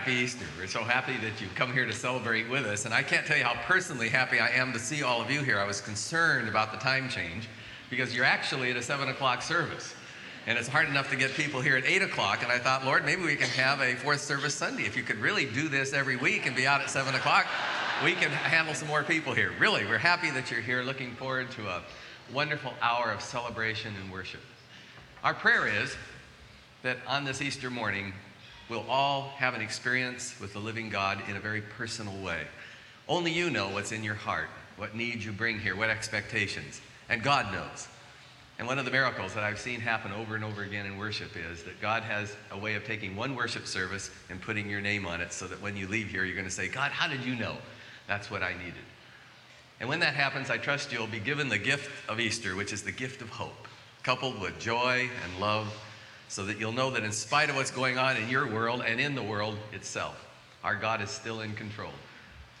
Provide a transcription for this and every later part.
Happy Easter. We're so happy that you've come here to celebrate with us. And I can't tell you how personally happy I am to see all of you here. I was concerned about the time change because you're actually at a 7 o'clock service. And it's hard enough to get people here at 8 o'clock. And I thought, Lord, maybe we can have a fourth service Sunday. If you could really do this every week and be out at 7 o'clock, we can handle some more people here. Really, we're happy that you're here. Looking forward to a wonderful hour of celebration and worship. Our prayer is that on this Easter morning, we'll all have an experience with the living God in a very personal way. Only you know what's in your heart, what needs you bring here, what expectations, and God knows. And one of the miracles that I've seen happen over and over again in worship is that God has a way of taking one worship service and putting your name on it so that when you leave here, you're going to say, God, how did you know? That's what I needed. And when that happens, I trust you'll be given the gift of Easter, which is the gift of hope, coupled with joy and love so that you'll know that in spite of what's going on in your world and in the world itself, our God is still in control.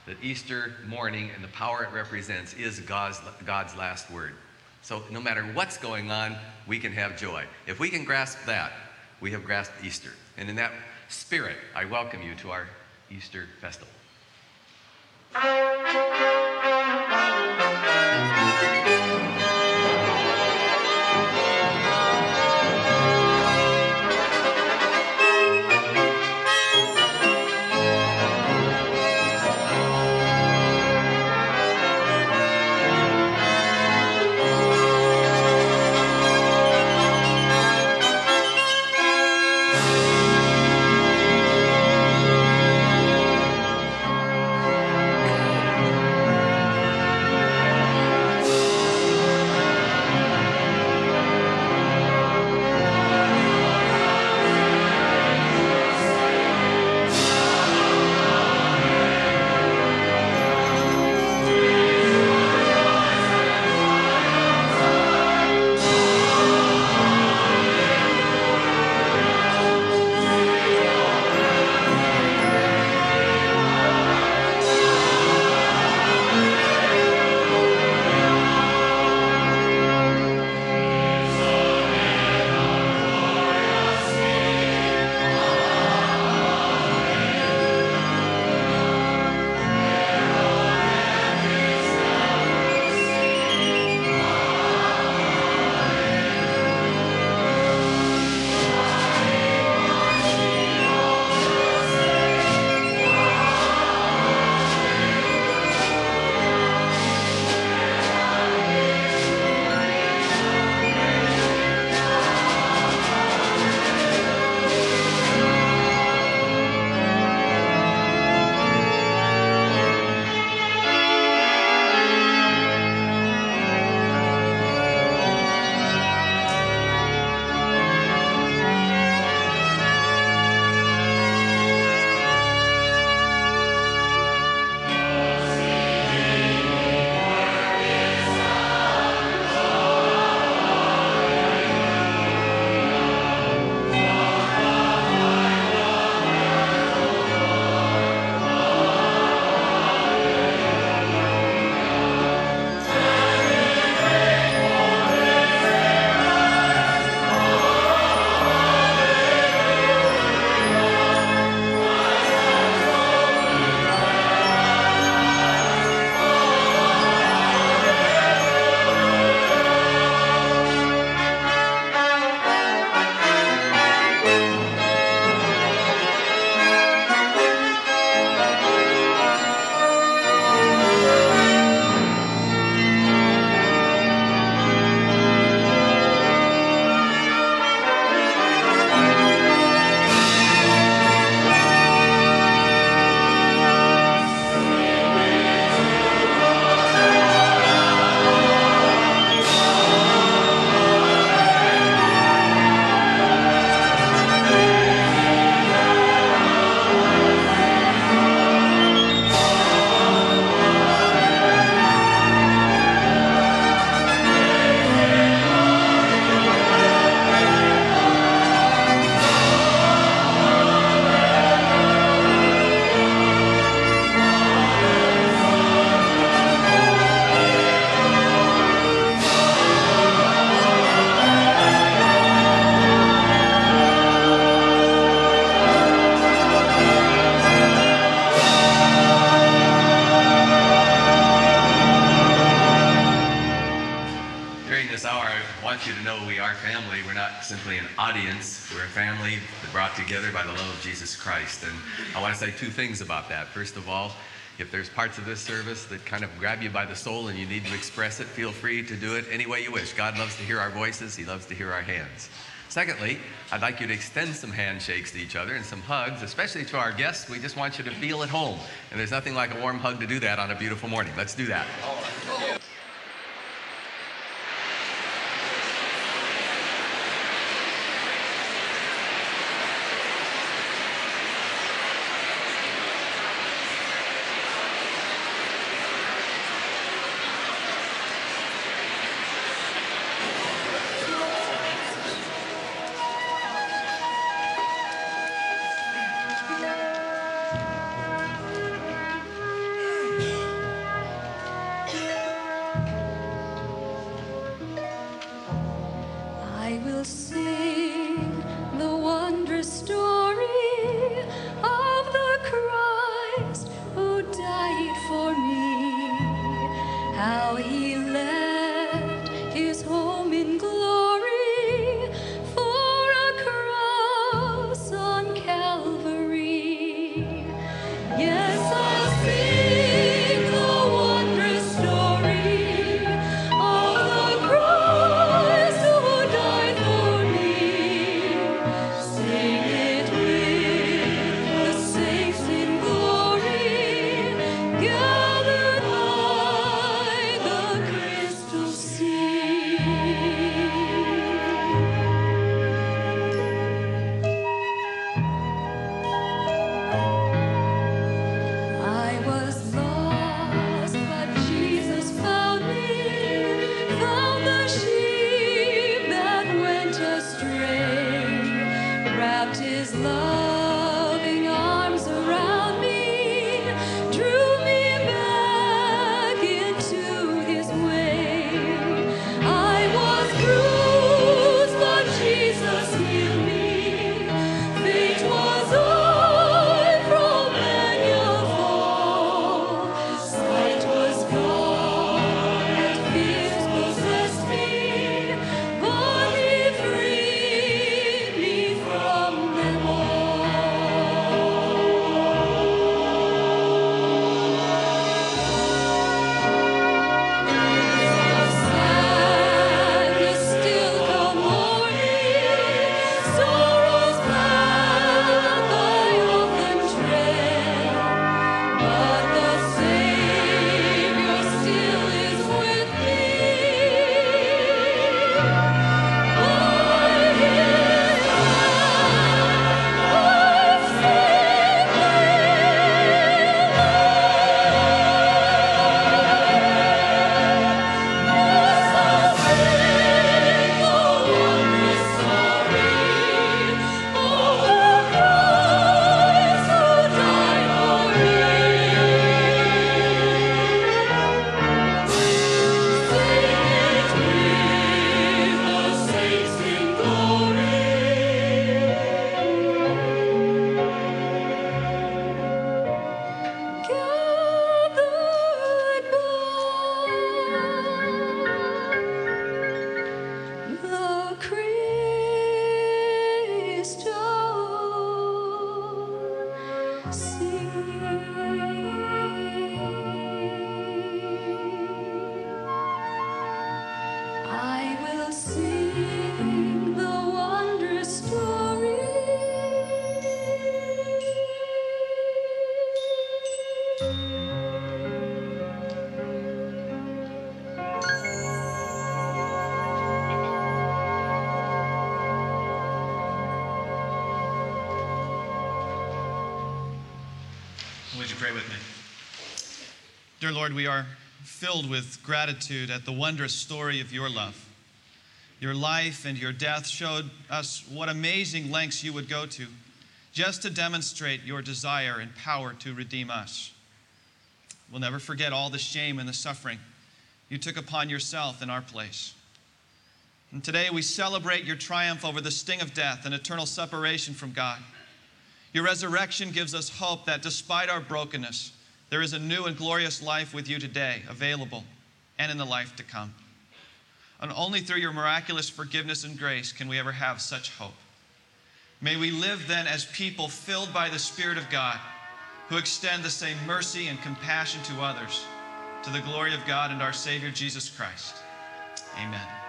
That Easter morning and the power it represents is God's, God's last word. So no matter what's going on, we can have joy. If we can grasp that, we have grasped Easter. And in that spirit, I welcome you to our Easter festival. Parts of this service that kind of grab you by the soul and you need to express it, feel free to do it any way you wish. God loves to hear our voices, He loves to hear our hands. Secondly, I'd like you to extend some handshakes to each other and some hugs, especially to our guests. We just want you to feel at home. And there's nothing like a warm hug to do that on a beautiful morning. Let's do that. Dear Lord, we are filled with gratitude at the wondrous story of your love. Your life and your death showed us what amazing lengths you would go to just to demonstrate your desire and power to redeem us. We'll never forget all the shame and the suffering you took upon yourself in our place. And today we celebrate your triumph over the sting of death and eternal separation from God. Your resurrection gives us hope that despite our brokenness, there is a new and glorious life with you today, available and in the life to come. And only through your miraculous forgiveness and grace can we ever have such hope. May we live then as people filled by the Spirit of God who extend the same mercy and compassion to others to the glory of God and our Savior Jesus Christ. Amen.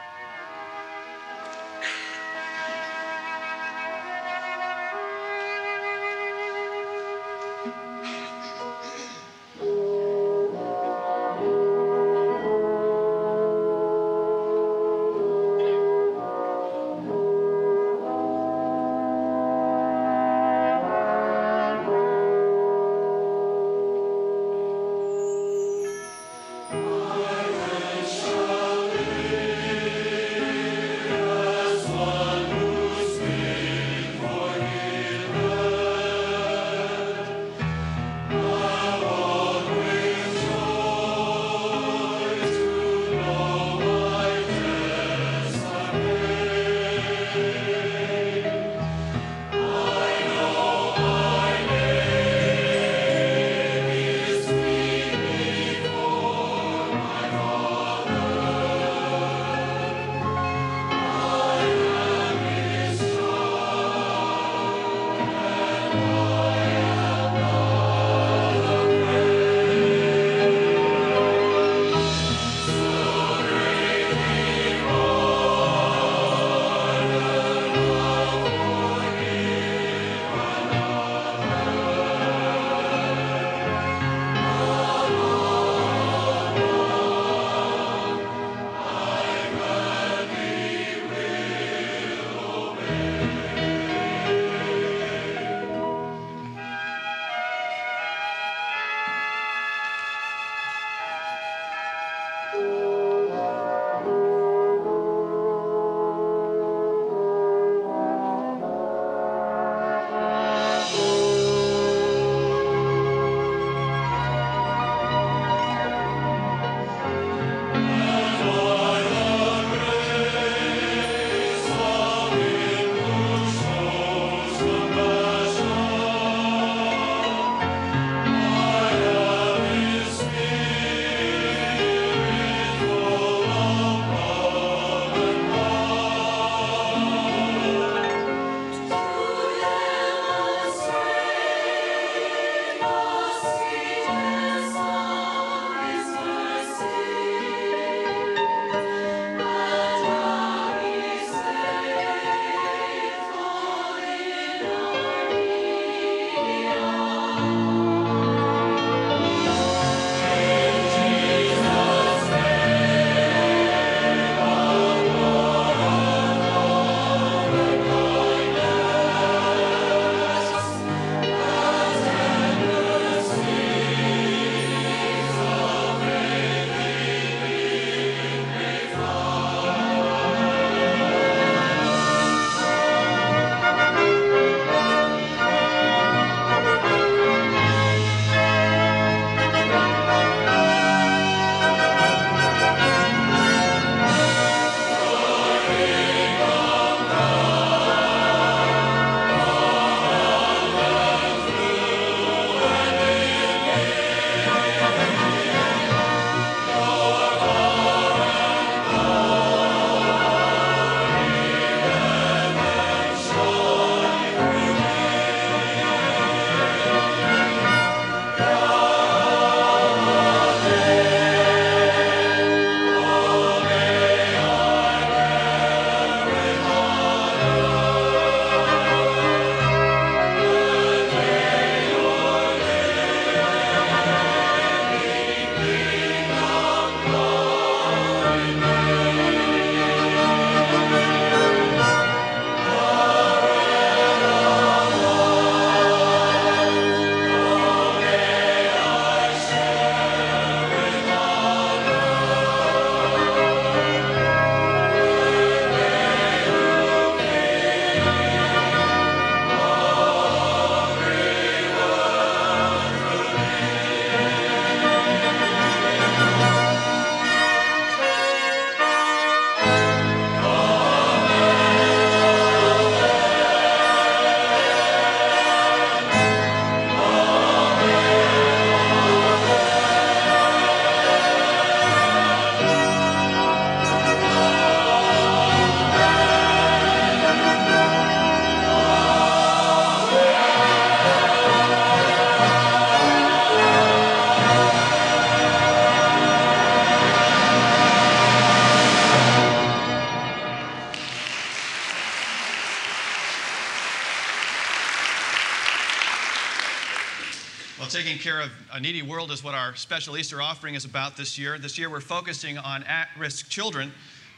Care of a needy world is what our special Easter offering is about this year. This year, we're focusing on at risk children,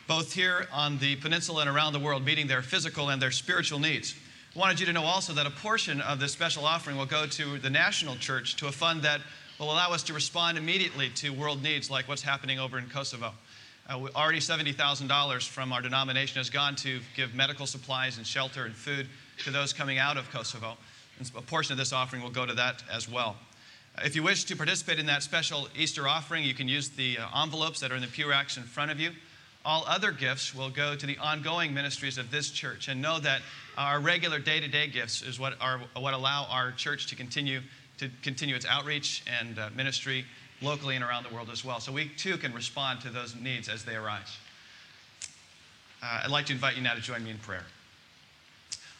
both here on the peninsula and around the world, meeting their physical and their spiritual needs. I wanted you to know also that a portion of this special offering will go to the national church to a fund that will allow us to respond immediately to world needs like what's happening over in Kosovo. Uh, already $70,000 from our denomination has gone to give medical supplies and shelter and food to those coming out of Kosovo. And a portion of this offering will go to that as well. If you wish to participate in that special Easter offering, you can use the uh, envelopes that are in the pew racks in front of you. All other gifts will go to the ongoing ministries of this church. And know that our regular day to day gifts is what, are, what allow our church to continue, to continue its outreach and uh, ministry locally and around the world as well. So we too can respond to those needs as they arise. Uh, I'd like to invite you now to join me in prayer.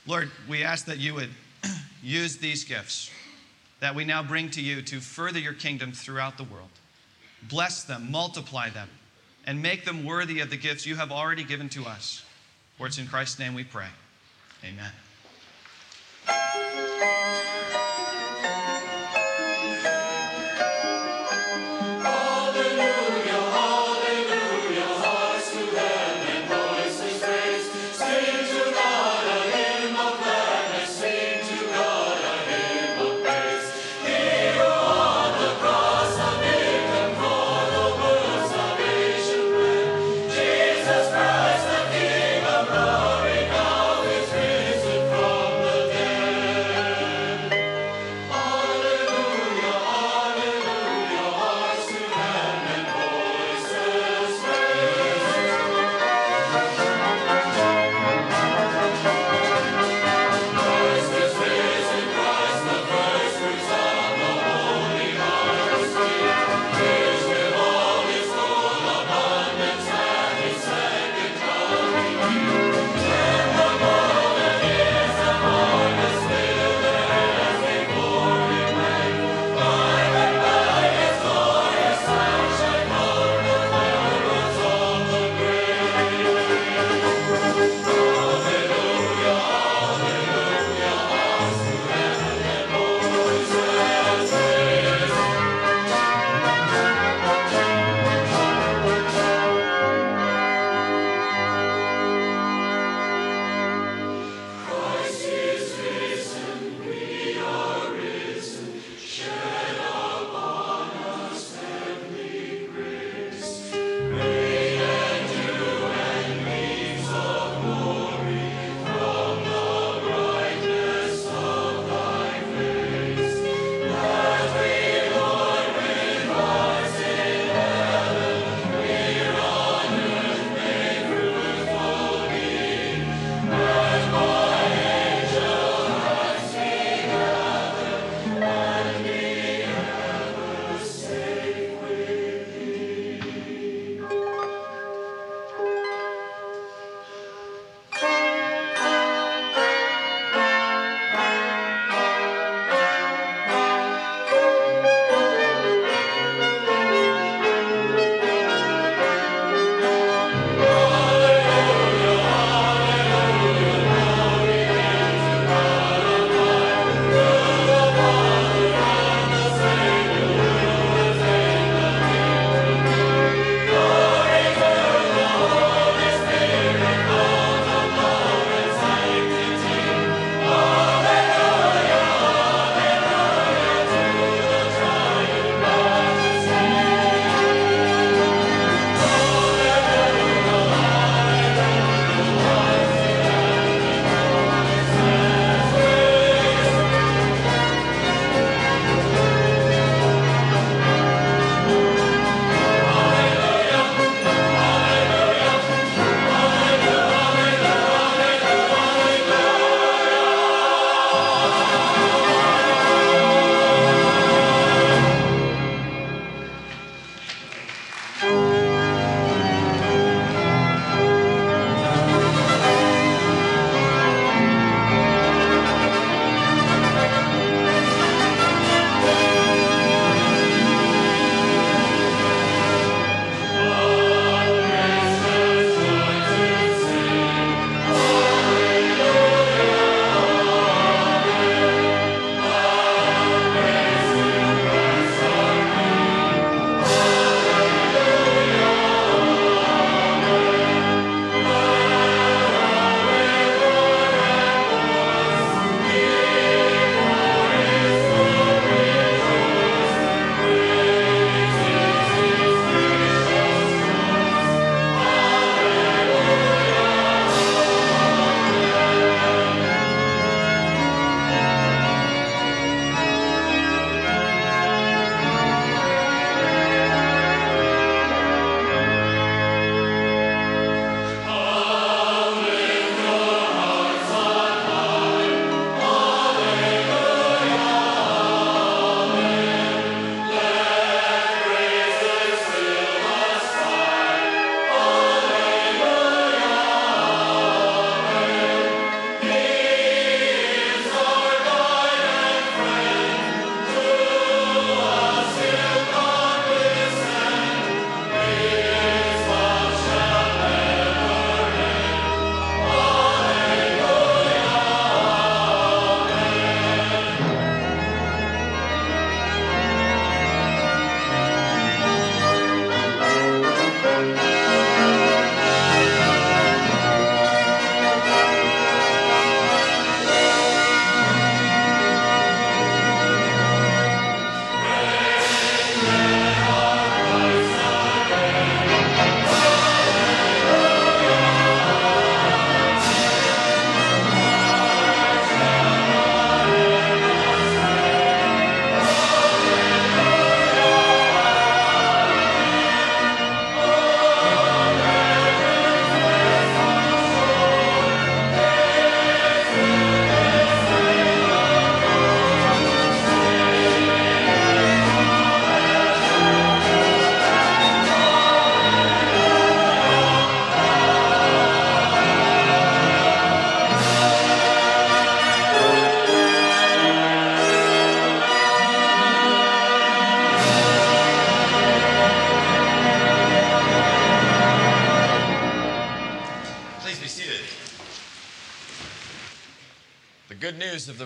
Lord, we ask that you would use these gifts that we now bring to you to further your kingdom throughout the world. Bless them, multiply them, and make them worthy of the gifts you have already given to us. For it's in Christ's name we pray. Amen.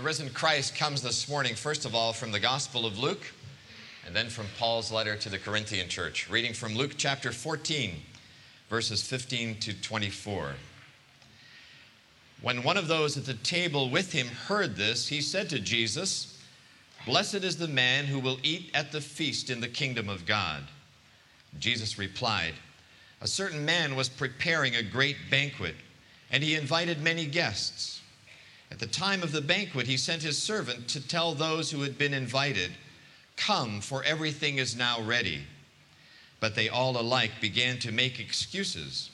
Risen Christ comes this morning, first of all, from the Gospel of Luke, and then from Paul's letter to the Corinthian church. Reading from Luke chapter 14, verses 15 to 24. When one of those at the table with him heard this, he said to Jesus, Blessed is the man who will eat at the feast in the kingdom of God. Jesus replied, A certain man was preparing a great banquet, and he invited many guests. At the time of the banquet, he sent his servant to tell those who had been invited, Come, for everything is now ready. But they all alike began to make excuses.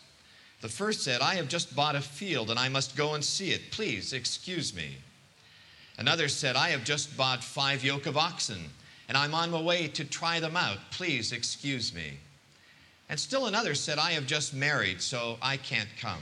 The first said, I have just bought a field and I must go and see it. Please excuse me. Another said, I have just bought five yoke of oxen and I'm on my way to try them out. Please excuse me. And still another said, I have just married, so I can't come.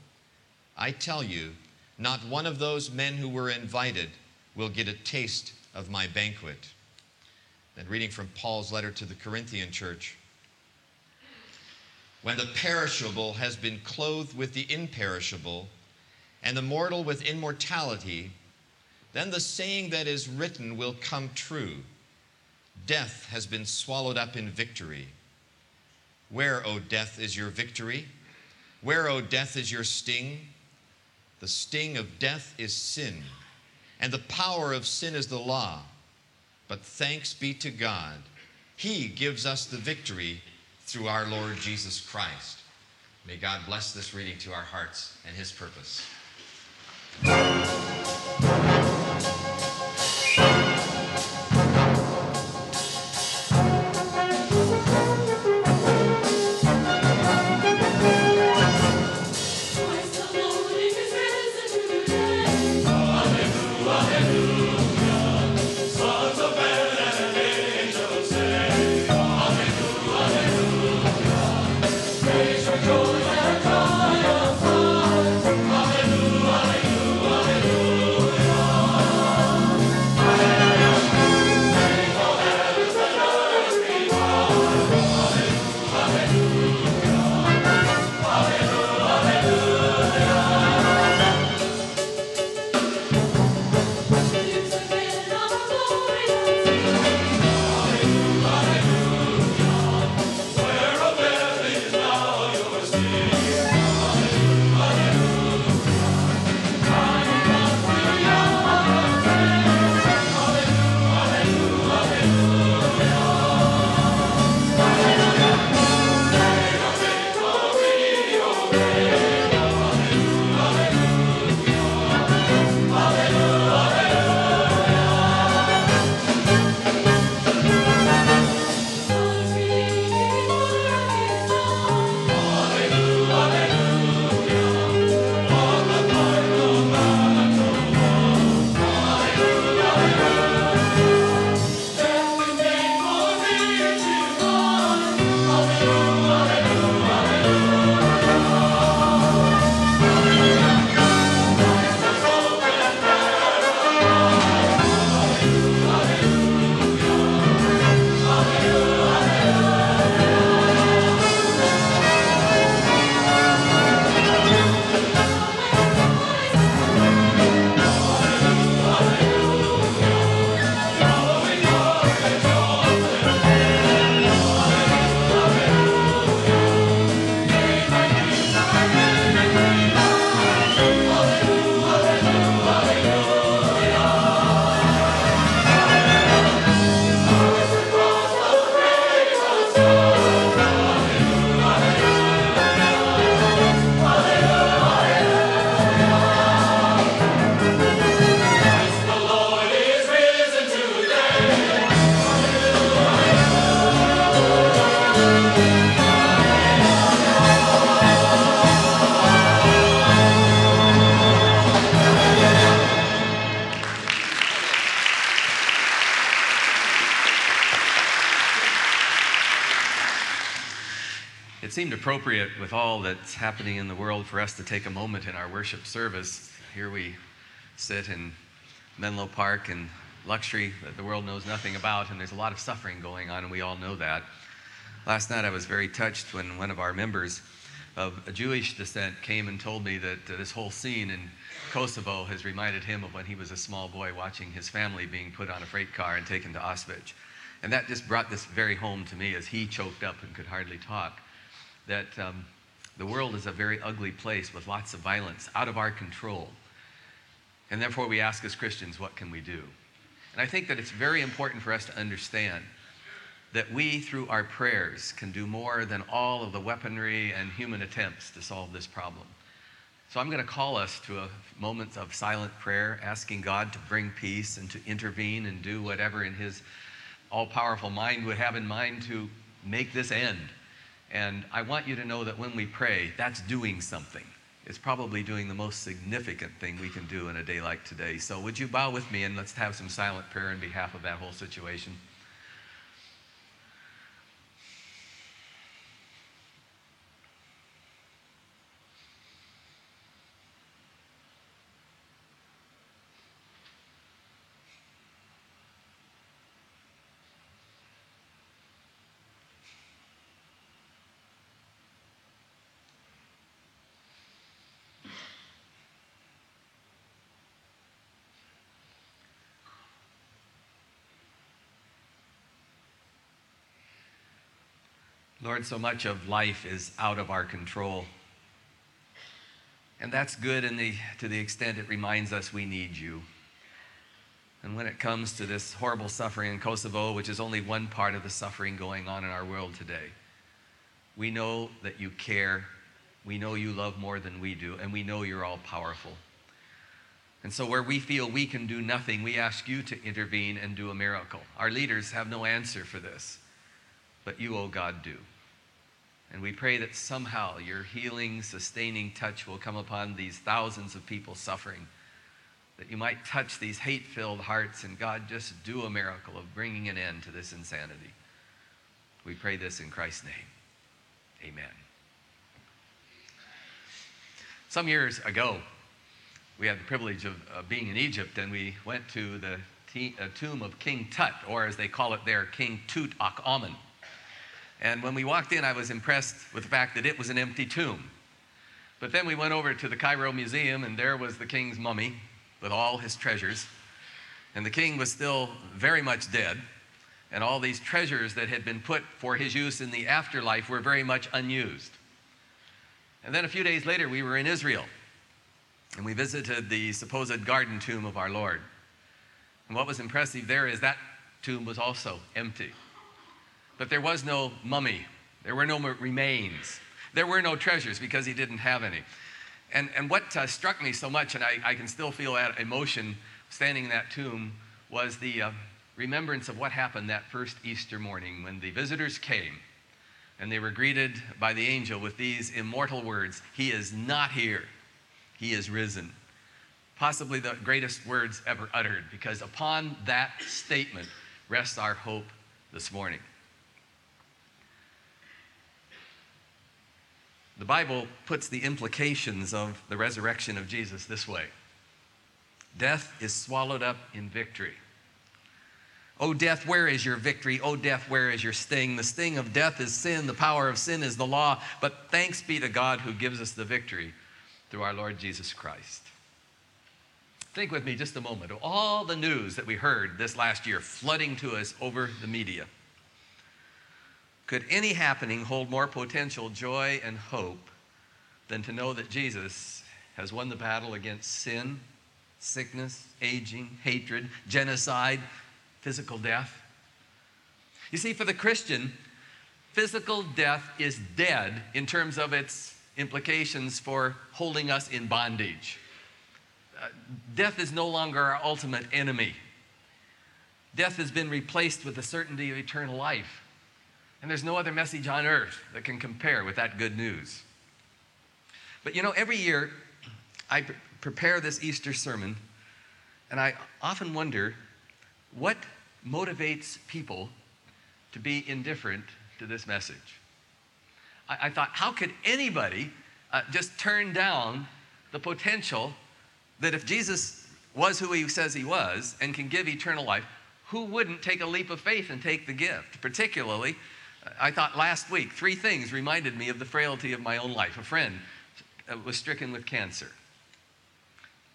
I tell you, not one of those men who were invited will get a taste of my banquet. Then, reading from Paul's letter to the Corinthian church When the perishable has been clothed with the imperishable, and the mortal with immortality, then the saying that is written will come true Death has been swallowed up in victory. Where, O death, is your victory? Where, O death, is your sting? The sting of death is sin, and the power of sin is the law. But thanks be to God, He gives us the victory through our Lord Jesus Christ. May God bless this reading to our hearts and His purpose. Appropriate with all that's happening in the world for us to take a moment in our worship service. Here we sit in Menlo Park in luxury that the world knows nothing about, and there's a lot of suffering going on, and we all know that. Last night I was very touched when one of our members of a Jewish descent came and told me that uh, this whole scene in Kosovo has reminded him of when he was a small boy watching his family being put on a freight car and taken to Auschwitz. And that just brought this very home to me as he choked up and could hardly talk that um, the world is a very ugly place with lots of violence out of our control. And therefore, we ask as Christians, what can we do? And I think that it's very important for us to understand that we, through our prayers, can do more than all of the weaponry and human attempts to solve this problem. So I'm going to call us to a moment of silent prayer, asking God to bring peace and to intervene and do whatever in His all powerful mind would have in mind to make this end. And I want you to know that when we pray, that's doing something. It's probably doing the most significant thing we can do in a day like today. So, would you bow with me and let's have some silent prayer in behalf of that whole situation? Lord, so much of life is out of our control. And that's good the, to the extent it reminds us we need you. And when it comes to this horrible suffering in Kosovo, which is only one part of the suffering going on in our world today, we know that you care. We know you love more than we do, and we know you're all powerful. And so, where we feel we can do nothing, we ask you to intervene and do a miracle. Our leaders have no answer for this, but you, O oh God, do. And we pray that somehow your healing, sustaining touch will come upon these thousands of people suffering. That you might touch these hate filled hearts and God just do a miracle of bringing an end to this insanity. We pray this in Christ's name. Amen. Some years ago, we had the privilege of uh, being in Egypt and we went to the t- uh, tomb of King Tut, or as they call it there, King Tut Amen. And when we walked in, I was impressed with the fact that it was an empty tomb. But then we went over to the Cairo Museum, and there was the king's mummy with all his treasures. And the king was still very much dead. And all these treasures that had been put for his use in the afterlife were very much unused. And then a few days later, we were in Israel. And we visited the supposed garden tomb of our Lord. And what was impressive there is that tomb was also empty. But there was no mummy, there were no remains, there were no treasures because he didn't have any. And, and what uh, struck me so much, and I, I, can still feel that emotion standing in that tomb, was the uh, remembrance of what happened that first Easter morning when the visitors came and they were greeted by the angel with these immortal words He is not here, He is risen. Possibly the greatest words ever uttered, because upon that statement rests our hope this morning. The Bible puts the implications of the resurrection of Jesus this way Death is swallowed up in victory. O death, where is your victory? O death, where is your sting? The sting of death is sin, the power of sin is the law, but thanks be to God who gives us the victory through our Lord Jesus Christ. Think with me just a moment of all the news that we heard this last year flooding to us over the media. Could any happening hold more potential joy and hope than to know that Jesus has won the battle against sin, sickness, aging, hatred, genocide, physical death? You see, for the Christian, physical death is dead in terms of its implications for holding us in bondage. Uh, death is no longer our ultimate enemy. Death has been replaced with the certainty of eternal life. And there's no other message on earth that can compare with that good news. But you know, every year I pre- prepare this Easter sermon, and I often wonder what motivates people to be indifferent to this message. I, I thought, how could anybody uh, just turn down the potential that if Jesus was who he says he was and can give eternal life, who wouldn't take a leap of faith and take the gift? Particularly, I thought last week, three things reminded me of the frailty of my own life. A friend uh, was stricken with cancer.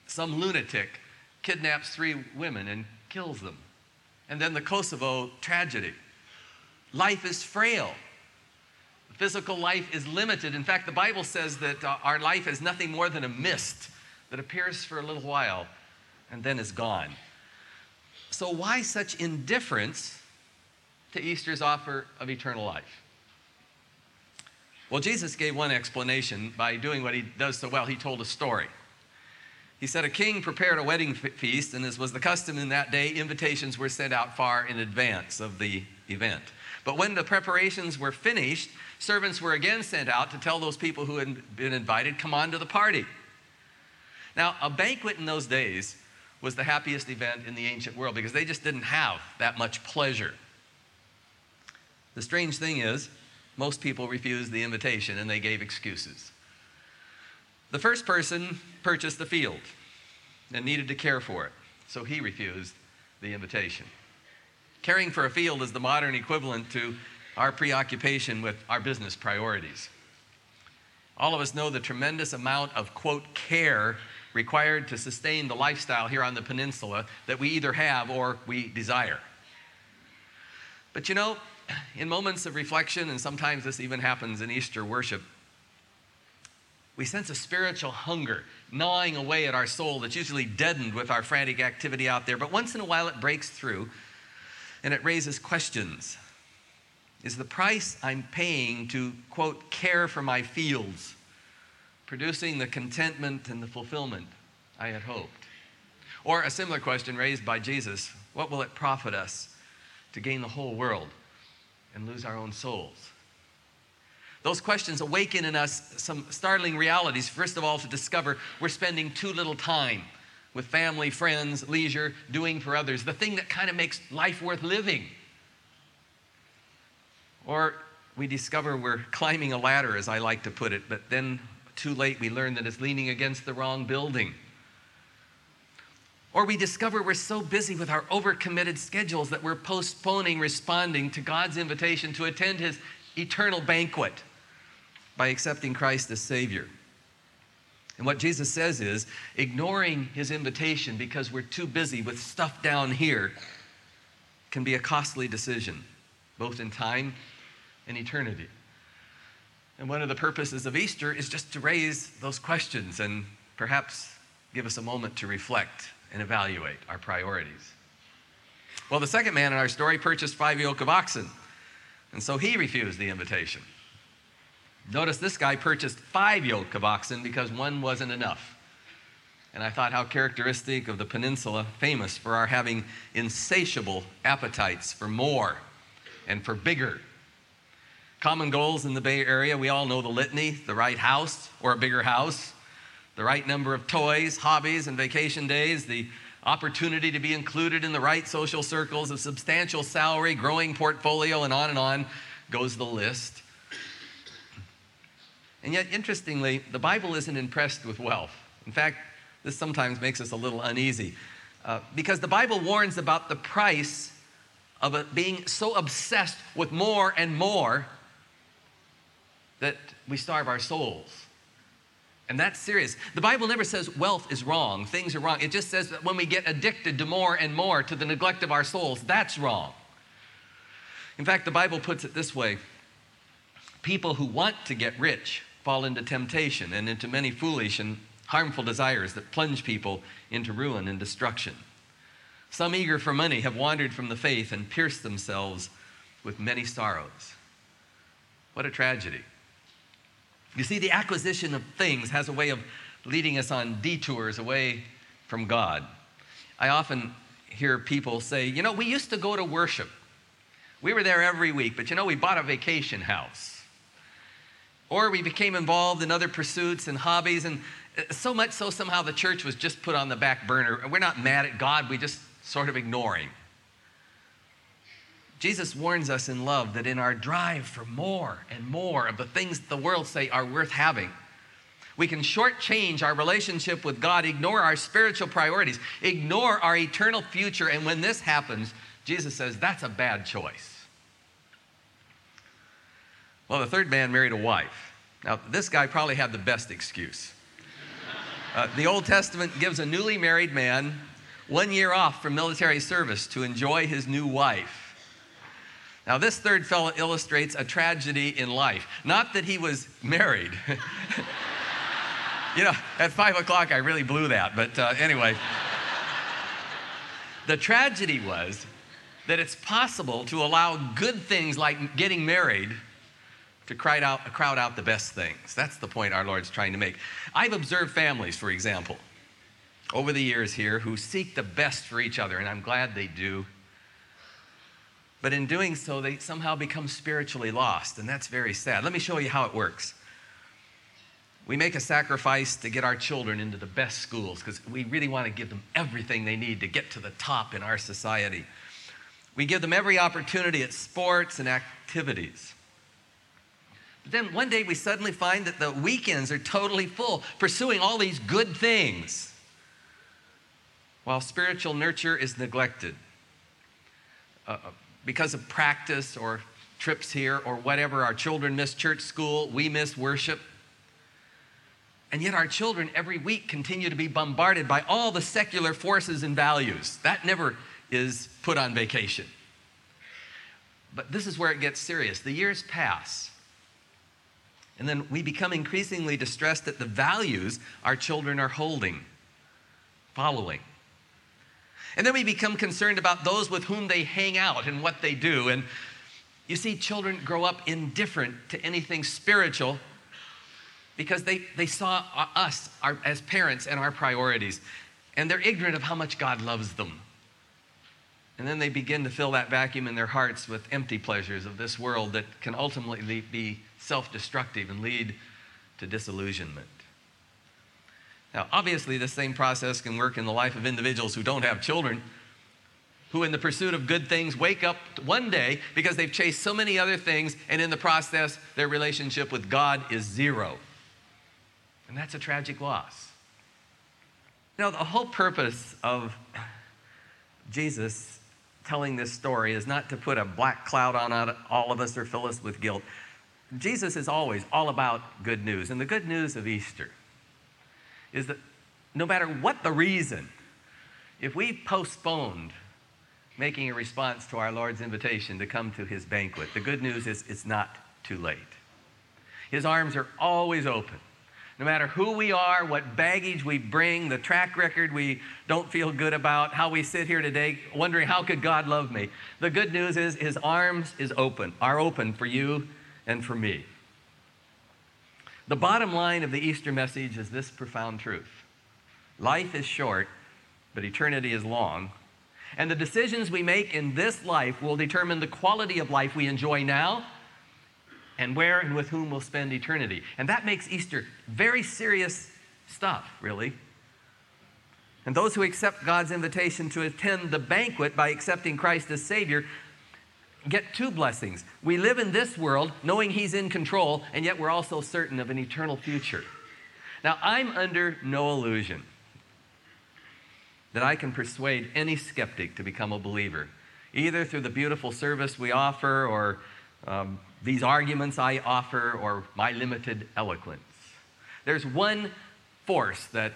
Some lunatic kidnaps three women and kills them. And then the Kosovo tragedy. Life is frail. Physical life is limited. In fact, the Bible says that uh, our life is nothing more than a mist that appears for a little while and then is gone. So, why such indifference to Easter's offer of eternal life? Well, Jesus gave one explanation by doing what he does so well. He told a story. He said, A king prepared a wedding feast, and as was the custom in that day, invitations were sent out far in advance of the event. But when the preparations were finished, servants were again sent out to tell those people who had been invited, Come on to the party. Now, a banquet in those days was the happiest event in the ancient world because they just didn't have that much pleasure. The strange thing is, most people refused the invitation and they gave excuses. The first person purchased the field and needed to care for it, so he refused the invitation. Caring for a field is the modern equivalent to our preoccupation with our business priorities. All of us know the tremendous amount of, quote, care required to sustain the lifestyle here on the peninsula that we either have or we desire. But you know, in moments of reflection, and sometimes this even happens in Easter worship, we sense a spiritual hunger gnawing away at our soul that's usually deadened with our frantic activity out there. But once in a while it breaks through and it raises questions. Is the price I'm paying to, quote, care for my fields producing the contentment and the fulfillment I had hoped? Or a similar question raised by Jesus what will it profit us to gain the whole world and lose our own souls? Those questions awaken in us some startling realities. First of all, to discover we're spending too little time with family, friends, leisure, doing for others, the thing that kind of makes life worth living. Or we discover we're climbing a ladder, as I like to put it, but then too late, we learn that it's leaning against the wrong building. Or we discover we're so busy with our overcommitted schedules that we're postponing responding to God's invitation to attend His eternal banquet by accepting Christ as Savior. And what Jesus says is ignoring His invitation because we're too busy with stuff down here can be a costly decision, both in time and eternity. And one of the purposes of Easter is just to raise those questions and perhaps give us a moment to reflect and evaluate our priorities. Well, the second man in our story purchased five yoke of oxen, and so he refused the invitation. Notice this guy purchased five yoke of oxen because one wasn't enough. And I thought how characteristic of the peninsula, famous for our having insatiable appetites for more and for bigger Common goals in the Bay Area, we all know the litany the right house or a bigger house, the right number of toys, hobbies, and vacation days, the opportunity to be included in the right social circles, a substantial salary, growing portfolio, and on and on goes the list. And yet, interestingly, the Bible isn't impressed with wealth. In fact, this sometimes makes us a little uneasy uh, because the Bible warns about the price of being so obsessed with more and more that we starve our souls. And that's serious. The Bible never says wealth is wrong, things are wrong. It just says that when we get addicted to more and more to the neglect of our souls, that's wrong. In fact, the Bible puts it this way people who want to get rich fall into temptation and into many foolish and harmful desires that plunge people into ruin and destruction. Some eager for money have wandered from the faith and pierced themselves with many sorrows. What a tragedy. You see, the acquisition of things has a way of leading us on detours away from God. I often hear people say, you know, we used to go to worship. We were there every week, but you know, we bought a vacation house. Or we became involved in other pursuits and hobbies, and uh, so much so somehow the church was just put on the back burner. We're not mad at God, we just sort of ignore Him. Jesus warns us in love that in our drive for more and more of the things the world say are worth having, we can shortchange our relationship with God, ignore our spiritual priorities, ignore our eternal future, and when this happens, Jesus says that's a bad choice. Well, the third man married a wife. Now, this guy probably had the best excuse. Uh, the Old Testament gives a newly married man one year off from military service to enjoy his new wife. Now, this third fellow illustrates a tragedy in life. Not that he was married. you know, at five o'clock, I really blew that. But uh, anyway, the tragedy was that it's possible to allow good things like getting married to crowd out, crowd out the best things. That's the point our Lord's trying to make. I've observed families, for example, over the years here who seek the best for each other, and I'm glad they do. But in doing so, they somehow become spiritually lost, and that's very sad. Let me show you how it works. We make a sacrifice to get our children into the best schools because we really want to give them everything they need to get to the top in our society. We give them every opportunity at sports and activities. But then one day we suddenly find that the weekends are totally full, pursuing all these good things, while spiritual nurture is neglected. Uh, because of practice or trips here or whatever, our children miss church school, we miss worship. And yet, our children every week continue to be bombarded by all the secular forces and values. That never is put on vacation. But this is where it gets serious. The years pass. And then we become increasingly distressed at the values our children are holding, following. And then we become concerned about those with whom they hang out and what they do. And you see, children grow up indifferent to anything spiritual because they, they saw us our, as parents and our priorities. And they're ignorant of how much God loves them. And then they begin to fill that vacuum in their hearts with empty pleasures of this world that can ultimately be self destructive and lead to disillusionment. Now, obviously, the same process can work in the life of individuals who don't have children, who, in the pursuit of good things, wake up one day because they've chased so many other things, and in the process, their relationship with God is zero. And that's a tragic loss. Now, the whole purpose of Jesus telling this story is not to put a black cloud on all of us or fill us with guilt. Jesus is always all about good news, and the good news of Easter is that no matter what the reason, if we postponed making a response to our Lord's invitation to come to his banquet, the good news is it's not too late. His arms are always open. No matter who we are, what baggage we bring, the track record we don't feel good about, how we sit here today wondering how could God love me. The good news is his arms is open, are open for you and for me. The bottom line of the Easter message is this profound truth life is short, but eternity is long. And the decisions we make in this life will determine the quality of life we enjoy now and where and with whom we'll spend eternity. And that makes Easter very serious stuff, really. And those who accept God's invitation to attend the banquet by accepting Christ as Savior get two blessings. We live in this world knowing He's in control, and yet we're also certain of an eternal future. Now, I'm under no illusion that I can persuade any skeptic to become a believer, either through the beautiful service we offer, or um, these arguments I offer, or my limited eloquence. There's one force that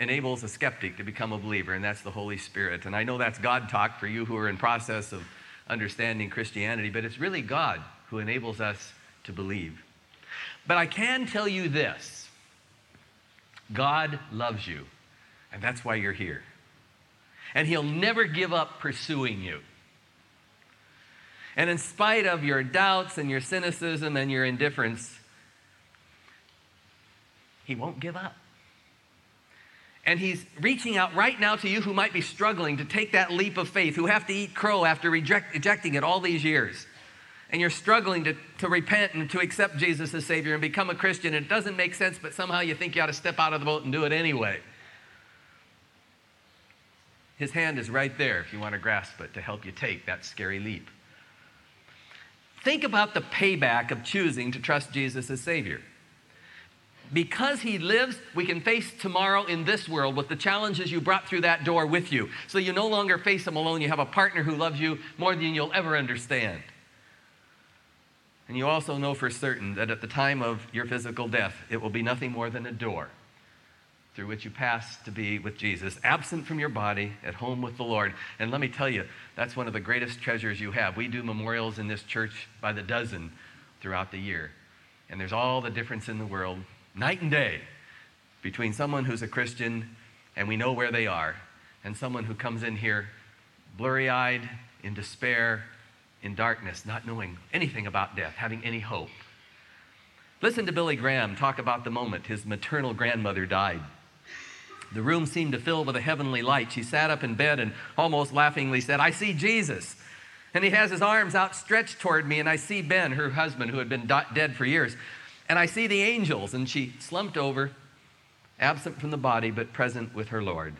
enables a skeptic to become a believer, and that's the Holy Spirit. And I know that's God talk for you who are in process of understanding Christianity, but it's really God who enables us to believe. But I can tell you this God loves you, and that's why you're here. And He'll never give up pursuing you. And in spite of your doubts and your cynicism and your indifference, He won't give up. And he's reaching out right now to you who might be struggling to take that leap of faith, who have to eat crow after reject, rejecting it all these years. And you're struggling to, to repent and to accept Jesus as Savior and become a Christian. And it doesn't make sense, but somehow you think you ought to step out of the boat and do it anyway. His hand is right there if you want to grasp it to help you take that scary leap. Think about the payback of choosing to trust Jesus as Savior. Because He lives, we can face tomorrow in this world with the challenges you brought through that door with you. So you no longer face them alone. You have a partner who loves you more than you'll ever understand. And you also know for certain that at the time of your physical death, it will be nothing more than a door through which you pass to be with Jesus, absent from your body, at home with the Lord. And let me tell you, that's one of the greatest treasures you have. We do memorials in this church by the dozen throughout the year. And there's all the difference in the world, night and day, between someone who's a Christian and we know where they are, and someone who comes in here blurry eyed, in despair, in darkness, not knowing anything about death, having any hope. Listen to Billy Graham talk about the moment his maternal grandmother died. The room seemed to fill with a heavenly light. She sat up in bed and almost laughingly said, I see Jesus. And he has his arms outstretched toward me, and I see Ben, her husband, who had been dead for years. And I see the angels. And she slumped over, absent from the body, but present with her Lord.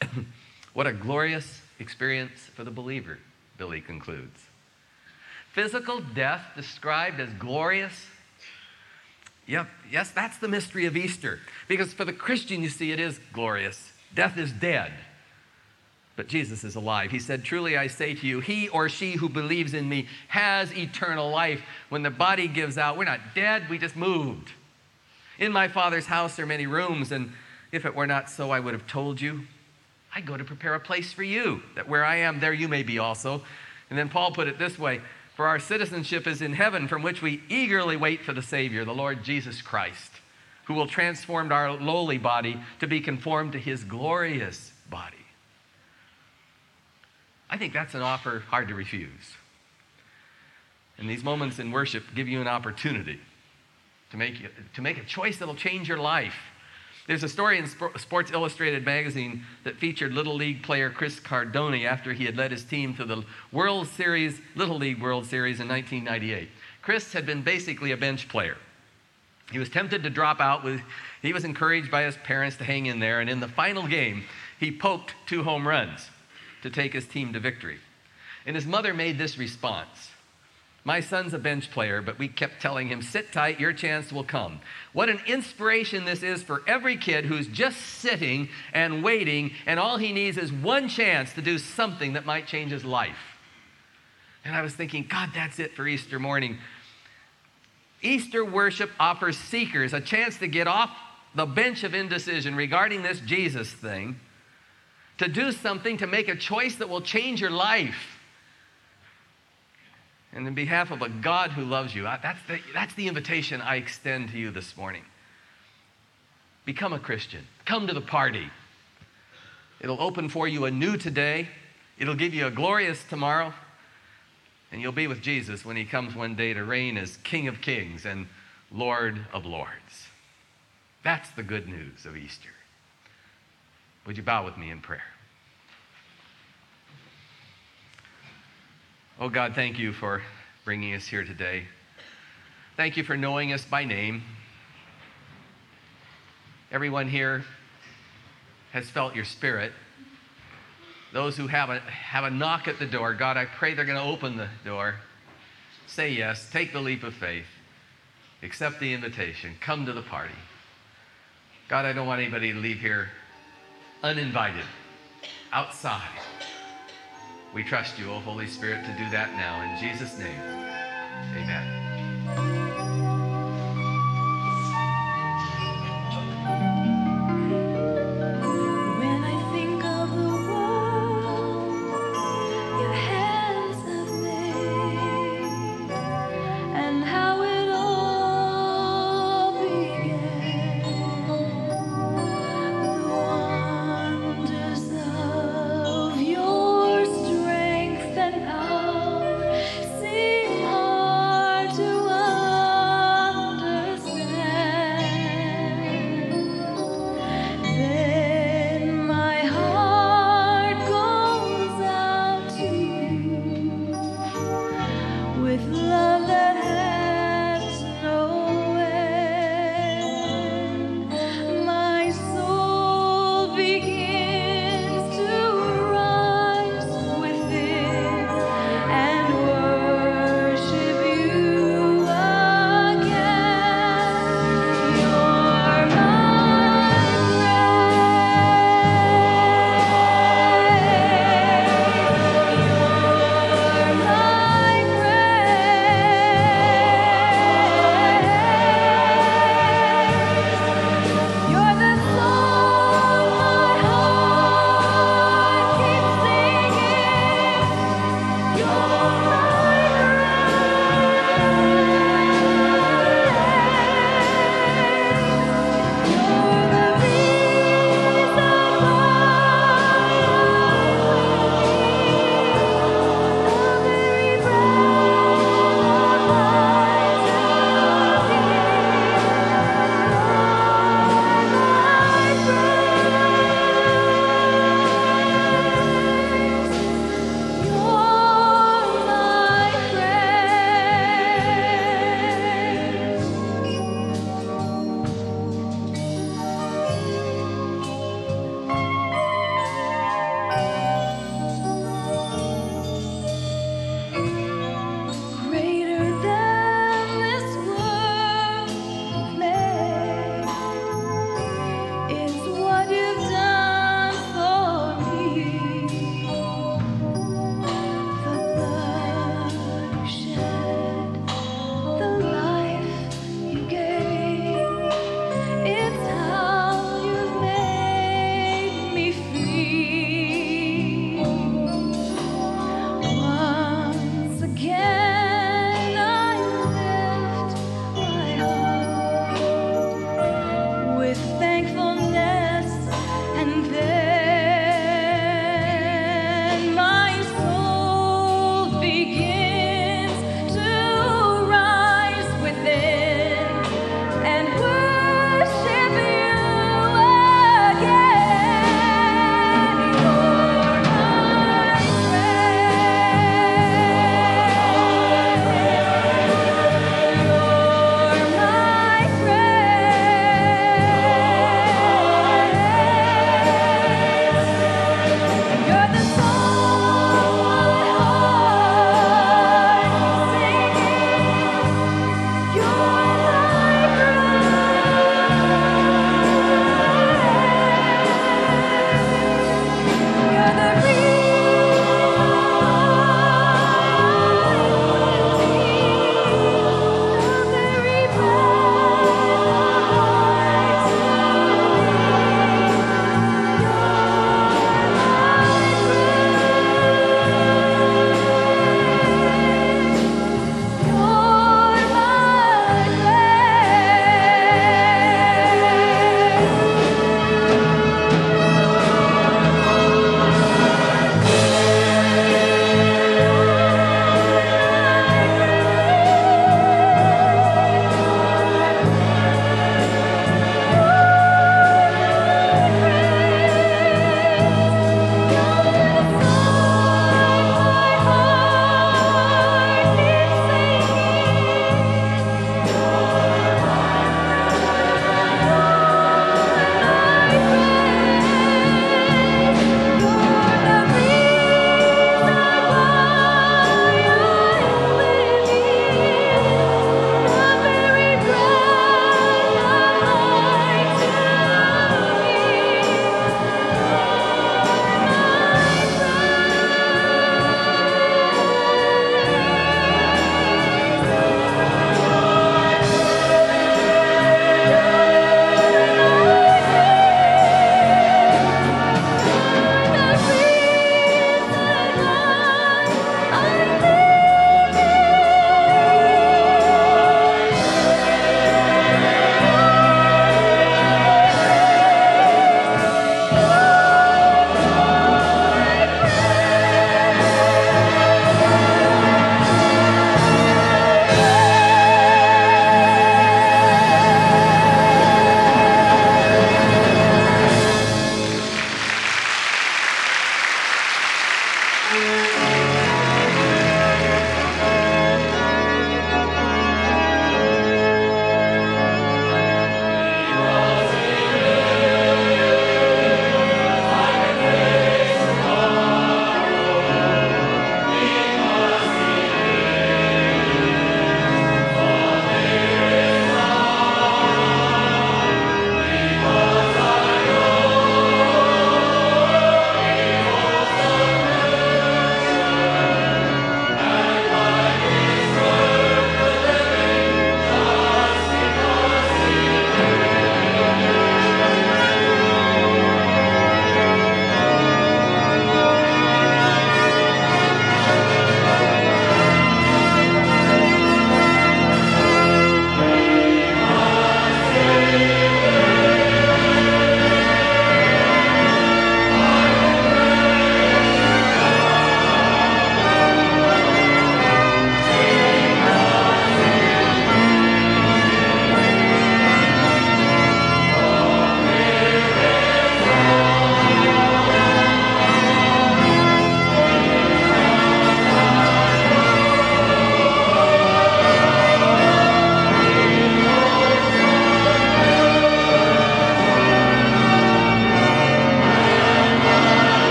what a glorious experience for the believer, Billy concludes. Physical death described as glorious. Yep, yes, that's the mystery of Easter. Because for the Christian, you see, it is glorious. Death is dead, but Jesus is alive. He said, Truly I say to you, he or she who believes in me has eternal life. When the body gives out, we're not dead, we just moved. In my Father's house are many rooms, and if it were not so, I would have told you. I go to prepare a place for you, that where I am, there you may be also. And then Paul put it this way for our citizenship is in heaven, from which we eagerly wait for the Savior, the Lord Jesus Christ, who will transform our lowly body to be conformed to his glorious body. I think that's an offer hard to refuse. And these moments in worship give you an opportunity to make, to make a choice that'll change your life there's a story in Sports Illustrated magazine that featured Little League player Chris Cardone after he had led his team to the World Series, Little League World Series in 1998. Chris had been basically a bench player. He was tempted to drop out. With, he was encouraged by his parents to hang in there, and in the final game, he poked two home runs to take his team to victory. And his mother made this response my son's a bench player, but we kept telling him, sit tight, your chance will come. What an inspiration this is for every kid who's just sitting and waiting, and all he needs is one chance to do something that might change his life. And I was thinking, God, that's it for Easter morning. Easter worship offers seekers a chance to get off the bench of indecision regarding this Jesus thing, to do something, to make a choice that will change your life. And in behalf of a God who loves you, that's the, that's the invitation I extend to you this morning. Become a Christian. Come to the party. It'll open for you a new today. It'll give you a glorious tomorrow. And you'll be with Jesus when he comes one day to reign as King of Kings and Lord of Lords. That's the good news of Easter. Would you bow with me in prayer? Oh God, thank you for bringing us here today. Thank you for knowing us by name. Everyone here has felt your spirit. Those who have a, have a knock at the door, God, I pray they're going to open the door. Say yes, take the leap of faith, accept the invitation, come to the party. God, I don't want anybody to leave here uninvited, outside. We trust you, O Holy Spirit, to do that now. In Jesus' name, amen.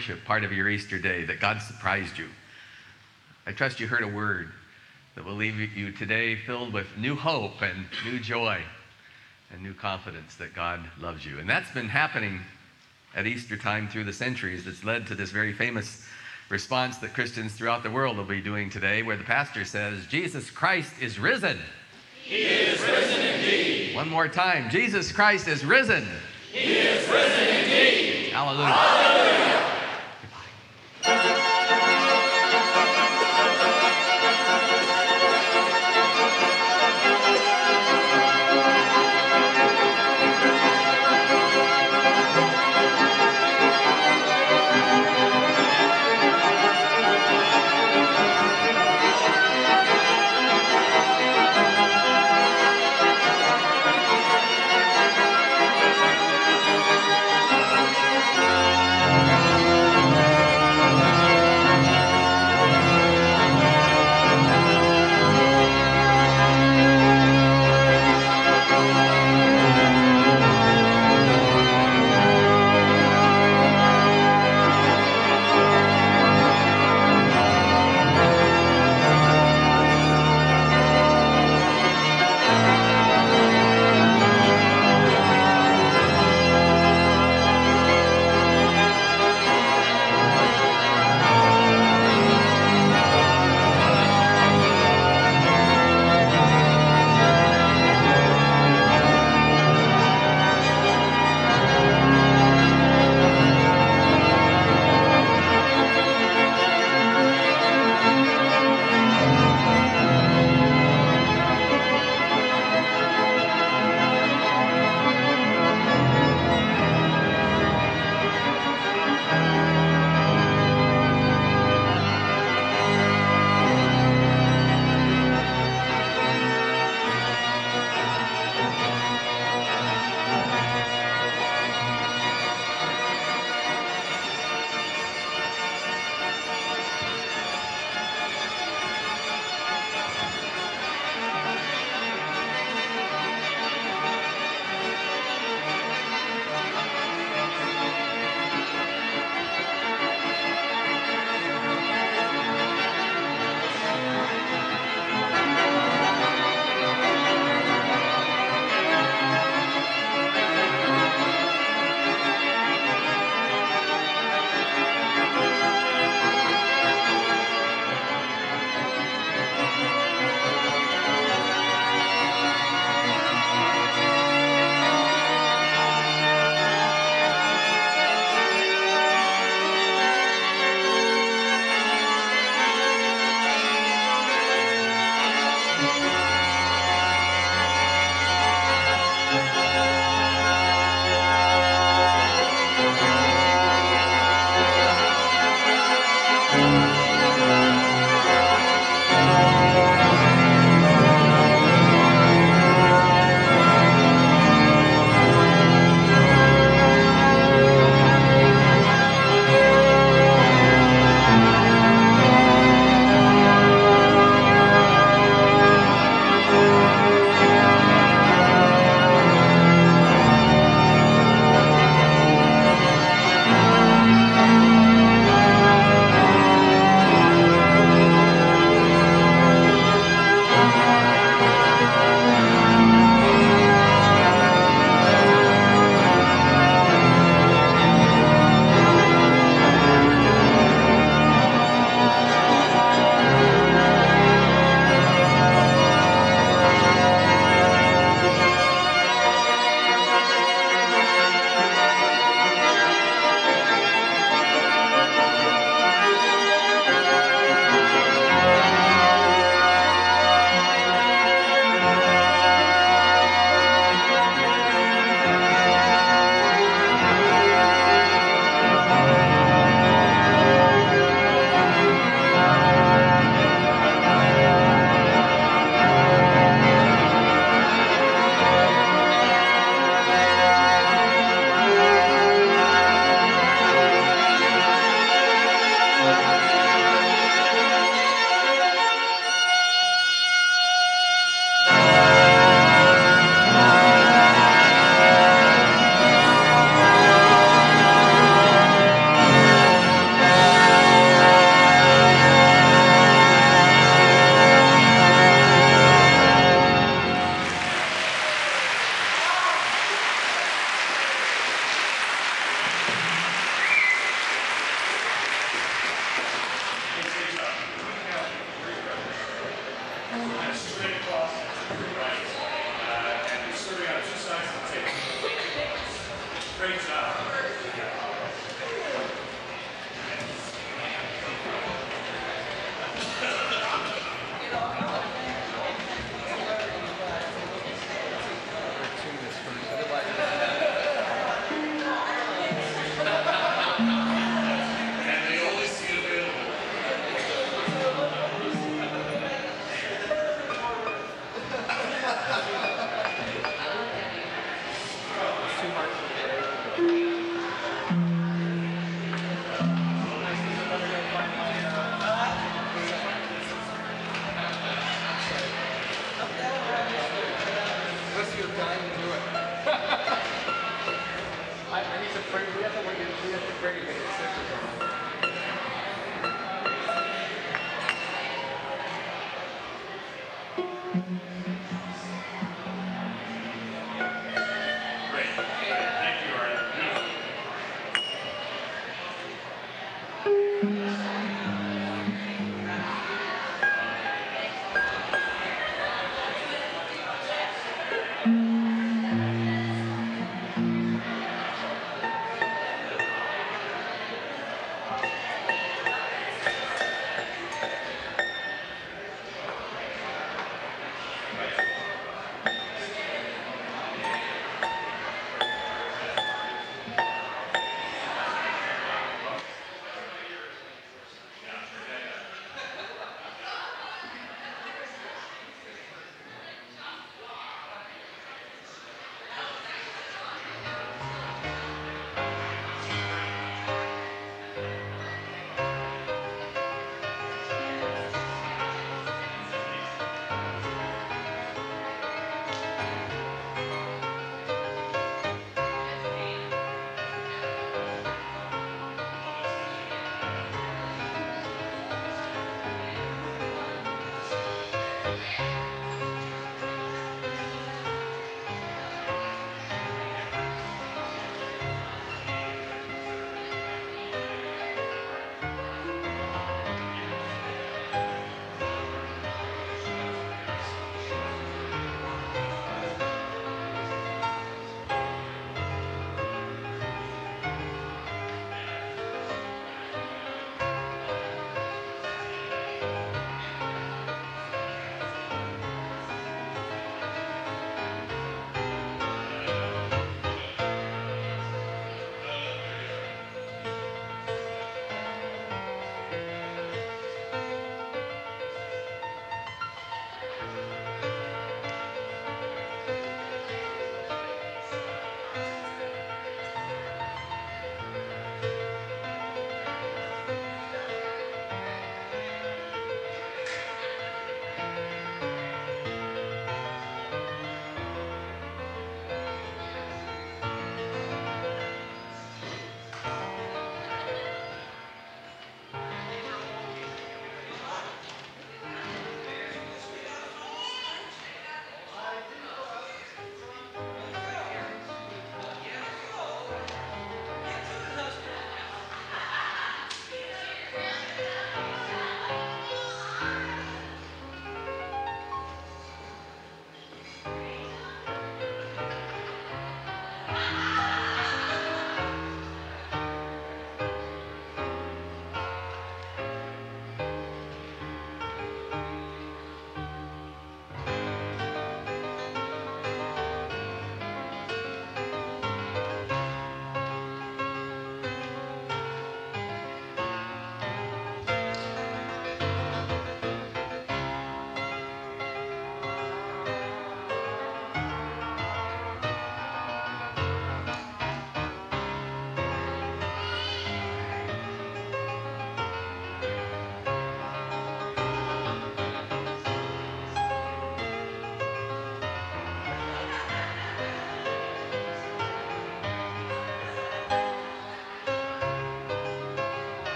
Worship part of your Easter day, that God surprised you. I trust you heard a word that will leave you today filled with new hope and new joy and new confidence that God loves you. And that's been happening at Easter time through the centuries. That's led to this very famous response that Christians throughout the world will be doing today, where the pastor says, Jesus Christ is risen. He is risen indeed. One more time Jesus Christ is risen. He is risen indeed. Hallelujah. Hallelujah. Thank you.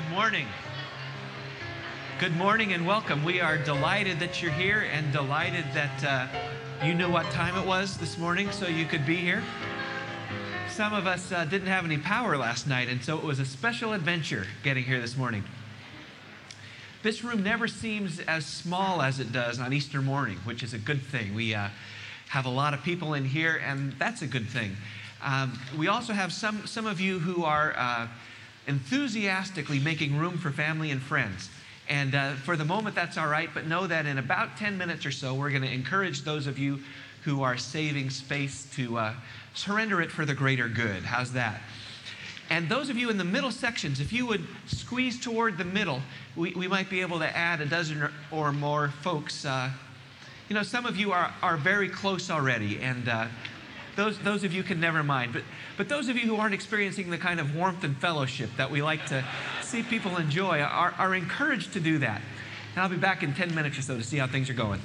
Good morning. Good morning and welcome. We are delighted that you're here and delighted that uh, you knew what time it was this morning so you could be here. Some of us uh, didn't have any power last night, and so it was a special adventure getting here this morning. This room never seems as small as it does on Easter morning, which is a good thing. We uh, have a lot of people in here, and that's a good thing. Um, we also have some, some of you who are uh, enthusiastically making room for family and friends. And uh, for the moment, that's all right, but know that in about 10 minutes or so, we're going to encourage those of you who are saving space to uh, surrender it for the greater good. How's that? And those of you in the middle sections, if you would squeeze toward the middle, we, we might be able to add a dozen or, or more folks. Uh, you know, some of you are, are very close already, and uh, those, those of you can never mind. But, but those of you who aren't experiencing the kind of warmth and fellowship that we like to see people enjoy are, are encouraged to do that. And I'll be back in 10 minutes or so to see how things are going.